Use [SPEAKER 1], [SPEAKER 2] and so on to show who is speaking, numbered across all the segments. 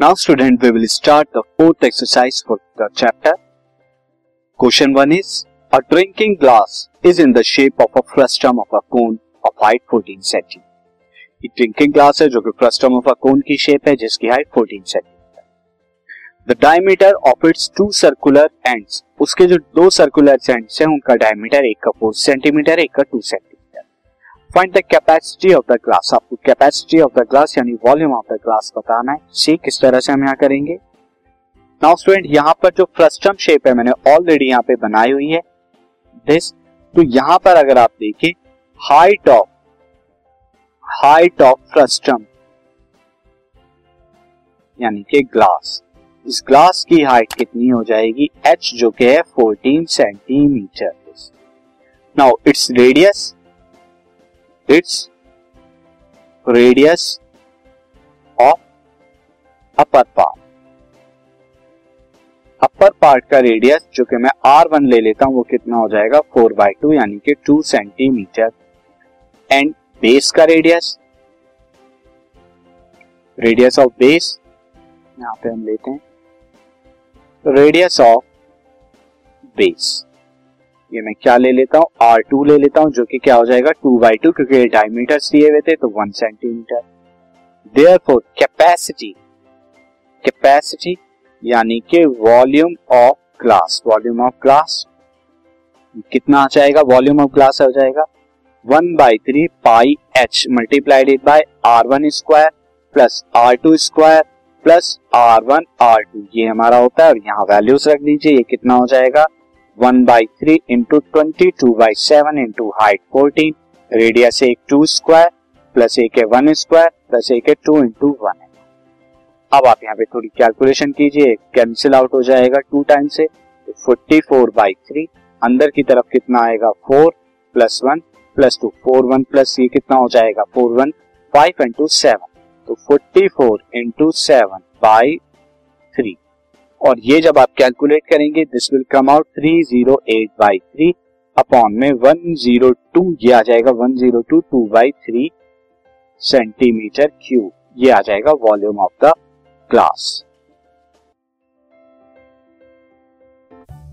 [SPEAKER 1] Now student we will start the fourth exercise for the chapter. Question 1 is a drinking glass is in the shape of a frustum of a cone of height 14 cm. ये drinking glass है जो कि frustum of अ कोन की shape है जिसकी height 14 centimetre the diameter of its two circular ends उसके जो दो सर्कुलर एंड्स हैं उनका डायमीटर एक का फोर सेंटीमीटर एक का two centimetre find the capacity of the glass आपको कैपेसिटी ऑफ़ द ग्लास यानी वॉल्यूम ऑफ़ द ग्लास बताना है। सी किस तरह से हम यहाँ करेंगे। नाउ स्टूडेंट यहाँ पर जो फ्रस्टम शेप है, मैंने ऑलरेडी यहाँ पे बनाई हुई है। दिस तो यहाँ पर अगर आप देखें height of height of frustum यानी कि ग्लास इस ग्लास की हाइट कितनी हो जाएगी? एच जो कि है 14 centimetre now its radius its radius of upper part upper part का रेडियस जो कि मैं आर वन ले लेता हूँ, वो कितना हो जाएगा? फोर बाई टू यानी कि टू सेंटीमीटर एंड बेस का रेडियस रेडियस ऑफ़ बेस यहाँ पे हम लेते हैं। रेडियस ऑफ़ बेस ये मैं क्या ले लेता हूँ? आर टू ले लेता हूँ, जो कि क्या हो जाएगा? टू बाई टू क्योंकि डायमीटर दिए हुए थे तो one centimetre therefore capacity capacity यानी कि volume of glass volume of glass कितना आ जाएगा? वॉल्यूम ऑफ़ ग्लास हो जाएगा। One by three pi h multiplied by r one square plus r two square plus r one r two ये हमारा होता है, और यहाँ वैल्यूज़ रख दीजिए, ये कितना हो जाएगा? One by three into twenty, two by seven into height fourteen, radius एक टू स्क्वायर, प्लस एक है वन स्क्वायर, प्लस एक है टू इंटू वन है। अब आप यहाँ पे थोड़ी कैलकुलेशन कीजिए, कैंसिल आउट हो जाएगा टू टाइम से तो फोर्टी फोर बाई थ्री, अंदर की तरफ़ कितना आएगा four plus one plus two, four one plus ये कितना हो जाएगा four one, five into seven तो forty four into seven by three. और ये जब आप कैलकुलेट करेंगे this will come out three zero eight by three upon में वन ज़ीरो टू ये आ जाएगा one zero two two by three centimetre cube ये आ जाएगा volume of the glass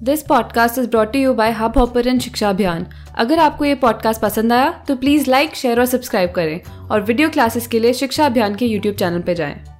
[SPEAKER 2] this podcast is brought you by Hubhopper Shiksha Abhiyan अगर आपको ये पॉडकास्ट पसंद आया तो प्लीज़ लाइक शेयर और सब्सक्राइब करें और वीडियो क्लासेस के लिए शिक्षा अभियान के यूट्यूब चैनल पर जाएँ।